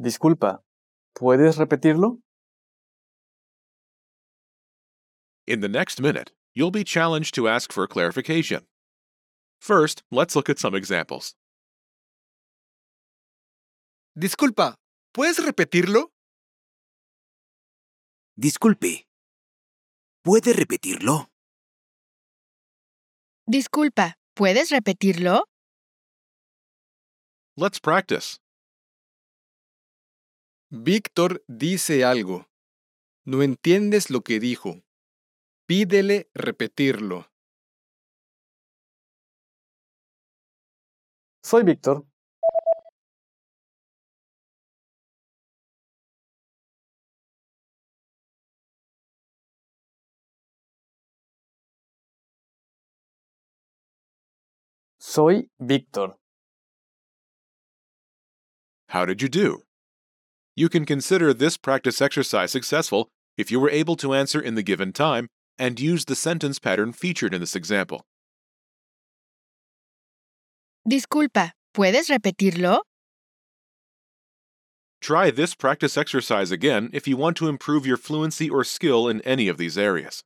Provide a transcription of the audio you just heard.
Disculpa, ¿puedes repetirlo? In the next minute, you'll be challenged to ask for clarification. First, let's look at some examples. Disculpa, ¿puedes repetirlo? Disculpe. ¿Puede repetirlo? Disculpa, ¿puedes repetirlo? Let's practice. Víctor dice algo. No entiendes lo que dijo. Pídele repetirlo. Soy Víctor. Soy Víctor. How did you do? You can consider this practice exercise successful if you were able to answer in the given time and use the sentence pattern featured in this example. Disculpa, ¿puedes repetirlo? Try this practice exercise again if you want to improve your fluency or skill in any of these areas.